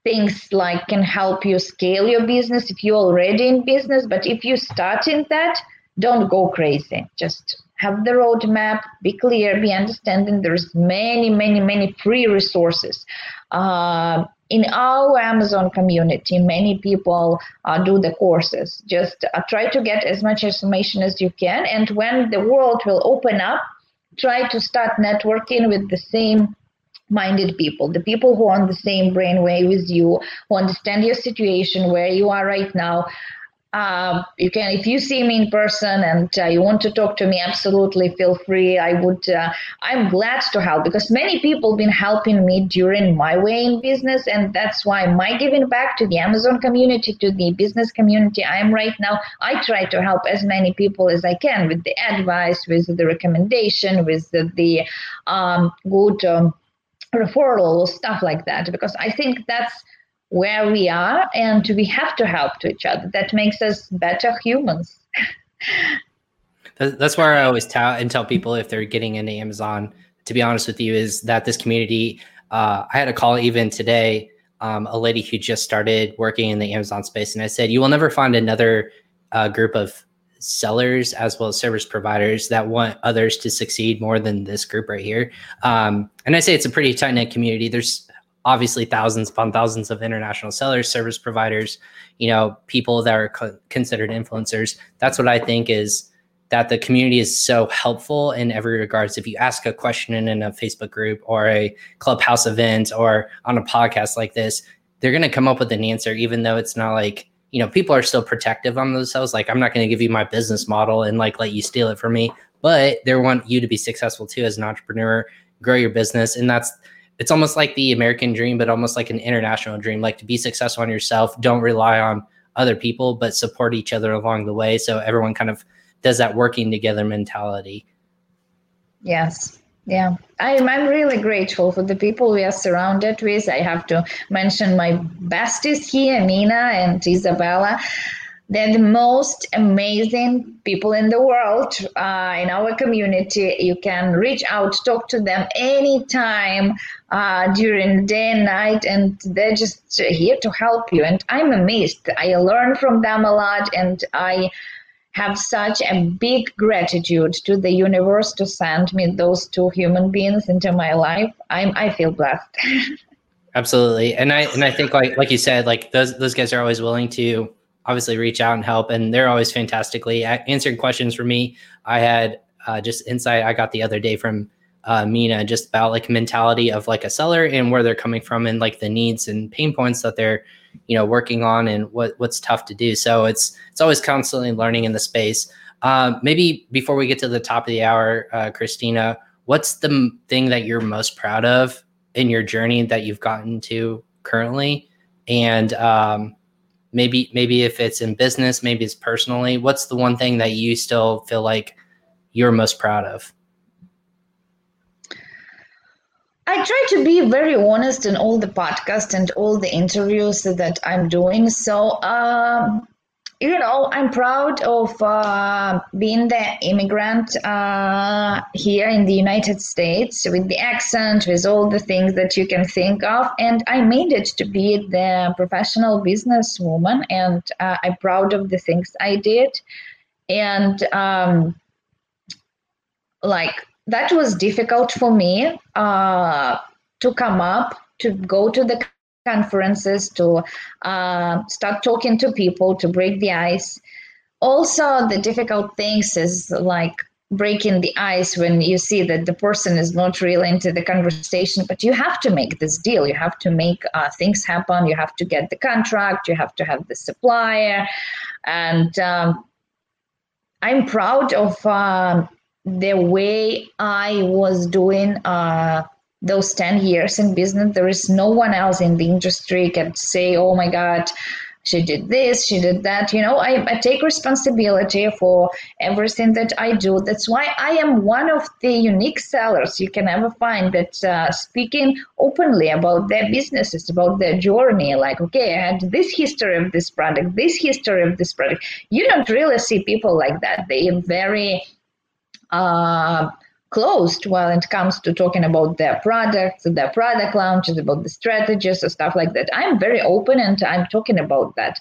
things like can help you scale your business if you're already in business. But if you're starting that, don't go crazy. Just have the roadmap, be clear, be understanding. There's many, many, many free resources. Uh, in our Amazon community, many people uh, do the courses. Just uh, try to get as much information as you can. And when the world will open up, try to start networking with the same minded people, the people who are on the same brainwave as you, who understand your situation, where you are right now. Uh, you can, if you see me in person and uh, you want to talk to me, absolutely feel free. I would, uh, I'm glad to help because many people been helping me during my way in business, and that's why my giving back to the Amazon community, to the business community I am right now. I try to help as many people as I can with the advice, with the recommendation, with the, the um, good. Um, referral or stuff like that because i think that's where we are and we have to help to each other. That makes us better humans. That's where i always tell and tell people if they're getting into amazon to be honest with you is that this community uh, i had a call even today um, a lady who just started working in the amazon space and i said you will never find another uh, group of sellers as well as service providers that want others to succeed more than this group right here. Um, and I say it's a pretty tight knit community. There's obviously thousands upon thousands of international sellers, service providers, you know, people that are co- considered influencers. That's what I think is that the community is so helpful in every regards. If you ask a question in a Facebook group or a clubhouse event or on a podcast like this, they're going to come up with an answer, even though it's not like, you know, people are still protective on themselves. Like, I'm not going to give you my business model and like let you steal it from me, but they want you to be successful too as an entrepreneur, grow your business. And that's, it's almost like the American dream, but almost like an international dream, like to be successful on yourself. Don't rely on other people, but support each other along the way. So everyone kind of does that working together mentality. Yes. Yeah, I'm, I'm really grateful for the people we are surrounded with. I have to mention my besties here, Mina and Isabella. They're the most amazing people in the world uh, in our community. You can reach out, talk to them anytime uh, during day and night, and they're just here to help you. And I'm amazed. I learn from them a lot, and I have such a big gratitude to the universe to send me those two human beings into my life. I'm I feel blessed. Absolutely. And I and I think like like you said, like those those guys are always willing to obviously reach out and help and they're always fantastically answering questions for me. I had uh, just insight I got the other day from uh, Mina just about like mentality of like a seller and where they're coming from and like the needs and pain points that they're you know working on and what what's tough to do. So it's it's always constantly learning in the space. Um, maybe before we get to the top of the hour uh, christina what's the thing that you're most proud of in your journey that you've gotten to currently? And um, maybe maybe if it's in business maybe it's personally what's the one thing that you still feel like you're most proud of I try to be very honest in all the podcasts and all the interviews that I'm doing. So, um, you know, I'm proud of uh, being the immigrant uh, here in the United States with the accent, with all the things that you can think of. And I made it to be the professional businesswoman, and uh, I'm proud of the things I did. And um, like that was difficult for me uh, to come up, to go to the conferences, to uh, start talking to people, to break the ice. Also, the difficult things is like breaking the ice when you see that the person is not really into the conversation but you have to make this deal. You have to make uh, things happen. You have to get the contract. You have to have the supplier. And um, i'm proud of um, the way I was doing uh, those 10 years in business, there is no one else in the industry can say, oh my God, she did this, she did that. You know, I, I take responsibility for everything that I do. That's why I am one of the unique sellers you can ever find that uh, speaking openly about their businesses, about their journey. Like, okay, I had this history of this product, this history of this product. You don't really see people like that. They are very uh, closed when it comes to talking about their products, their product launches, about the strategies, or stuff like that. I'm very open and I'm talking about that.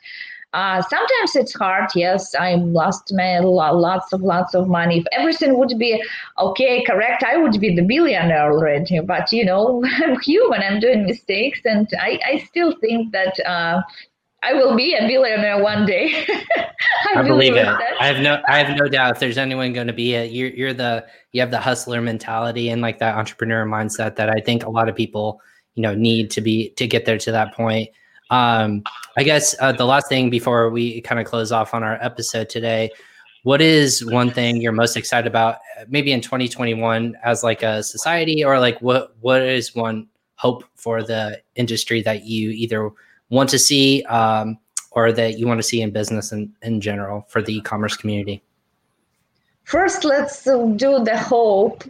Uh, sometimes it's hard. Yes, I lost my lots of lots of money. If everything would be okay, correct, I would be the billionaire already. But you know, I'm human. I'm doing mistakes, and I, I still think that uh, I will be a billionaire one day. I, I believe it. That. I have no, I have no doubt. If there's anyone going to be it, you're, you're the, you have the hustler mentality and like that entrepreneur mindset that I think a lot of people, you know, need to be to get there to that point. Um, I guess uh, the last thing before we kind of close off on our episode today, what is one thing you're most excited about, maybe in 2021 as like a society, or like what what is one hope for the industry that you either want to see um, or that you want to see in business in, in general for the e-commerce community? First, let's do the hope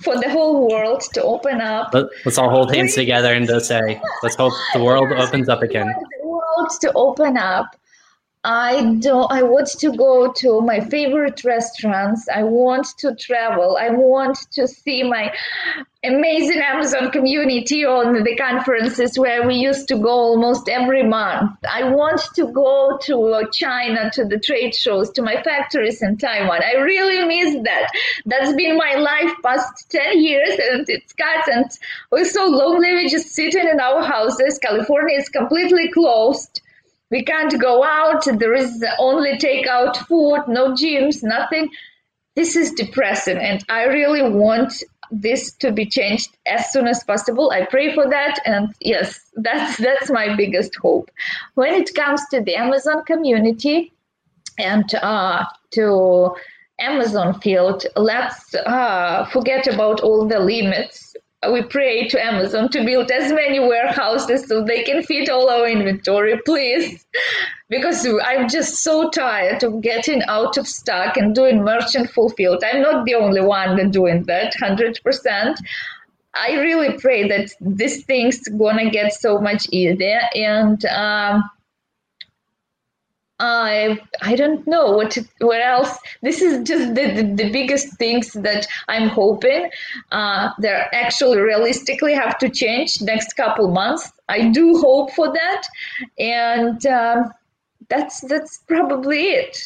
for the whole world to open up. Let, us all hold hands together and just say, let's hope the world opens up again. The world to open up I don't I want to go to my favorite restaurants. I want to travel. I want to see my amazing Amazon community on the conferences where we used to go almost every month. I want to go to uh, China to the trade shows, to my factories in Taiwan. I really miss that. That's been my life past 10 years and it's got and we're so lonely. We're just sitting in our houses. California is completely closed we can't go out. There is only takeout food, no gyms, nothing. This is depressing, and I really want this to be changed as soon as possible. I pray for that, and yes, that's that's my biggest hope. When it comes to the Amazon community and uh, to Amazon field, let's uh, forget about all the limits we pray to Amazon to build as many warehouses so they can fit all our inventory, please. Because I'm just so tired of getting out of stock and doing merchant fulfilled. I'm not the only one doing that, 100%. I really pray that this thing's gonna get so much easier and um, I I don't know what what else. This is just the, the, the biggest things that I'm hoping uh, they're actually realistically have to change next couple months. I do hope for that, and um, that's that's probably it.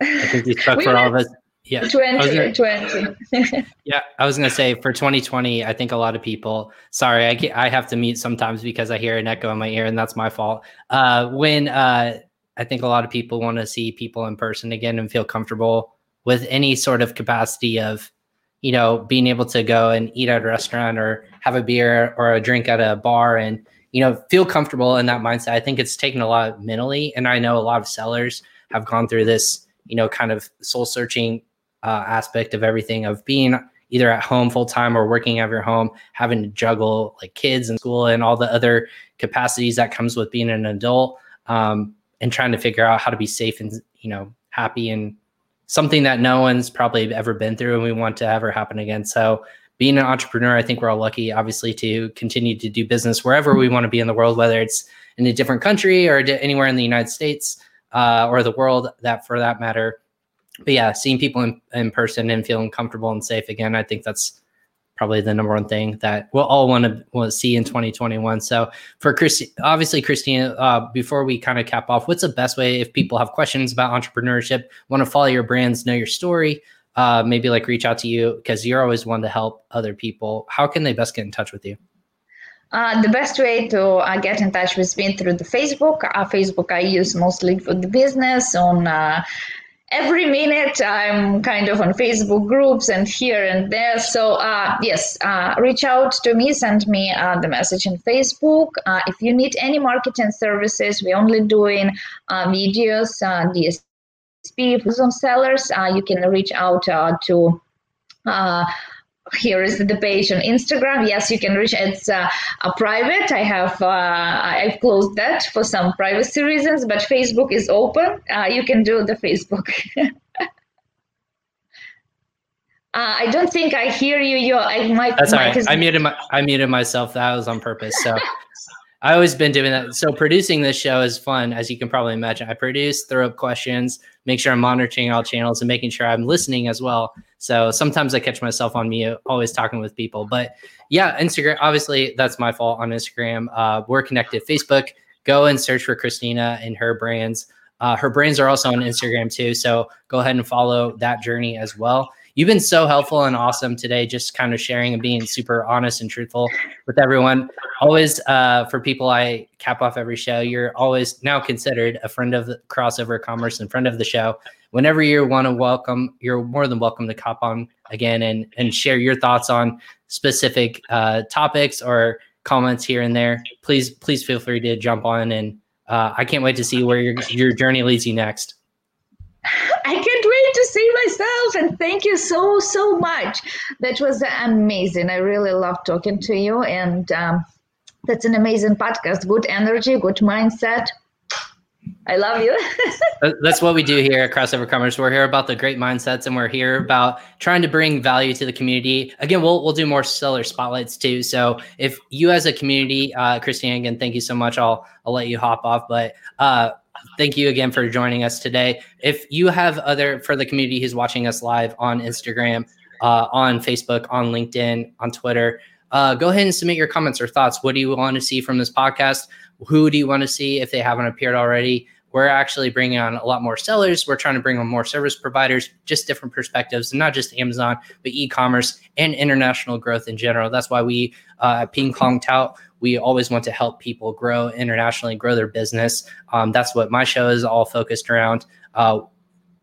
I think spoke for all of us. Yeah, 20, gonna, 20. yeah, I was going to say for 2020, I think a lot of people. Sorry, I I have to mute sometimes because I hear an echo in my ear, and that's my fault. Uh, when uh, I think a lot of people want to see people in person again and feel comfortable with any sort of capacity of, you know, being able to go and eat at a restaurant or have a beer or a drink at a bar and, you know, feel comfortable in that mindset. I think it's taken a lot mentally. And I know a lot of sellers have gone through this, you know, kind of soul searching uh, aspect of everything of being either at home full time or working out of your home, having to juggle like kids and school and all the other capacities that comes with being an adult. Um, and trying to figure out how to be safe and you know happy and something that no one's probably ever been through and we want to ever happen again. So being an entrepreneur i think we're all lucky obviously to continue to do business wherever we want to be in the world whether it's in a different country or anywhere in the united states uh, or the world that for that matter. But yeah seeing people in, in person and feeling comfortable and safe again i think that's probably the number one thing that we'll all want to to see in 2021. So for obviously, Christina, uh, before we kind of cap off, what's the best way if people have questions about entrepreneurship, want to follow your brands, know your story, uh, maybe like reach out to you because you're always one to help other people. How can they best get in touch with you? Uh, the best way to uh, get in touch with me through the Facebook. Uh, Facebook I use mostly for the business on uh, every minute i'm kind of on facebook groups and here and there. So uh, yes uh, reach out to me send me uh, the message in facebook. Uh, if you need any marketing services we're only doing uh, videos uh, dsp for some sellers. You can reach out to here is the page on Instagram. Yes, you can reach. It's uh, a private. I have uh, I've closed that for some privacy reasons, but Facebook is open. Uh, you can do the Facebook. Uh, I don't think I hear you. You, I might. That's all right. I muted my, I muted myself. That was on purpose. So I always been doing that. So producing this show is fun, as you can probably imagine. I produce, throw up questions, make sure I'm monitoring all channels and making sure I'm listening as well. So sometimes I catch myself on me always talking with people. But yeah, Instagram, obviously that's my fault on Instagram. Uh, we're connected. Facebook, go and search for Christina and her brands. Uh, her brands are also on Instagram too. So go ahead and follow that journey as well. You've been so helpful and awesome today, just kind of sharing and being super honest and truthful with everyone. Always, uh, for people I cap off every show, you're always now considered a friend of crossover commerce and friend of the show. Whenever you want to welcome, you're more than welcome to cop on again and and share your thoughts on specific uh, topics or comments here and there. Please, please feel free to jump on and uh, I can't wait to see where your your journey leads you next. I can't myself and thank you so so much. That was amazing. I really love talking to you and um, that's an amazing podcast. Good energy, good mindset. I love you. That's what we do here at Crossover Commerce. We're here about the great mindsets and we're here about trying to bring value to the community. Again, we'll we'll do more seller spotlights too. So if you as a community, uh, Christine, again, thank you so much. I'll I'll let you hop off, but uh, thank you again for joining us today. If you have other for the community who's watching us live on Instagram, uh, on Facebook, on LinkedIn, on Twitter, uh, go ahead and submit your comments or thoughts. What do you want to see from this podcast? Who do you want to see if they haven't appeared already? We're actually bringing on a lot more sellers. We're trying to bring on more service providers, just different perspectives, and not just Amazon, but e-commerce and international growth in general. That's why we uh, at Ping Pong Tout we always want to help people grow internationally, grow their business. Um, that's what my show is all focused around. Uh,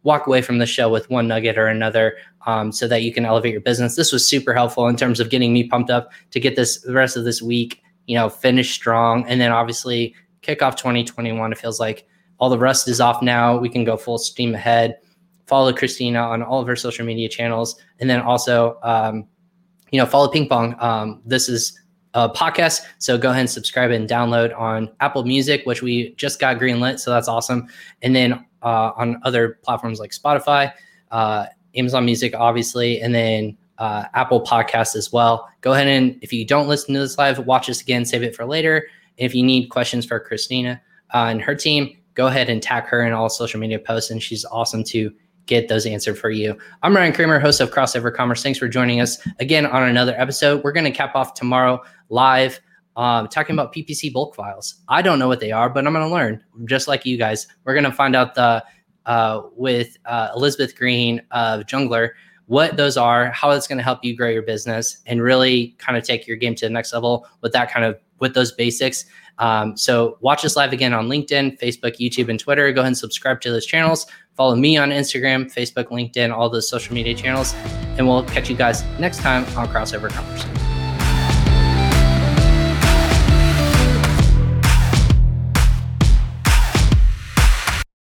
walk away from the show with one nugget or another um, so that you can elevate your business. This was super helpful in terms of getting me pumped up to get this the rest of this week, you know, finish strong. And then obviously kick off 2021. It feels like all the rust is off now. We can go full steam ahead. Follow Christina on all of her social media channels. And then also, um, you know, follow Ping Pong. Um, this is a podcast. So go ahead and subscribe and download on Apple Music, which we just got greenlit. So that's awesome. And then uh, on other platforms like Spotify, uh, Amazon Music, obviously, and then uh, Apple Podcasts as well. Go ahead and if you don't listen to this live, watch this again, save it for later. If you need questions for Christina uh, and her team, go ahead and tag her in all social media posts, and she's awesome to get those answered for you. I'm Ryan Kramer, host of Crossover Commerce. Thanks for joining us again on another episode. We're going to cap off tomorrow live um, talking about PPC bulk files. I don't know what they are, but I'm going to learn just like you guys. We're going to find out the uh, with uh, Elizabeth Greene of Junglr what those are, how it's going to help you grow your business, and really kind of take your game to the next level with that kind of with those basics. Um, so watch us live again on LinkedIn, Facebook, YouTube, and Twitter. Go ahead and subscribe to those channels. Follow me on Instagram, Facebook, LinkedIn, all those social media channels. And we'll catch you guys next time on Crossover Conversation.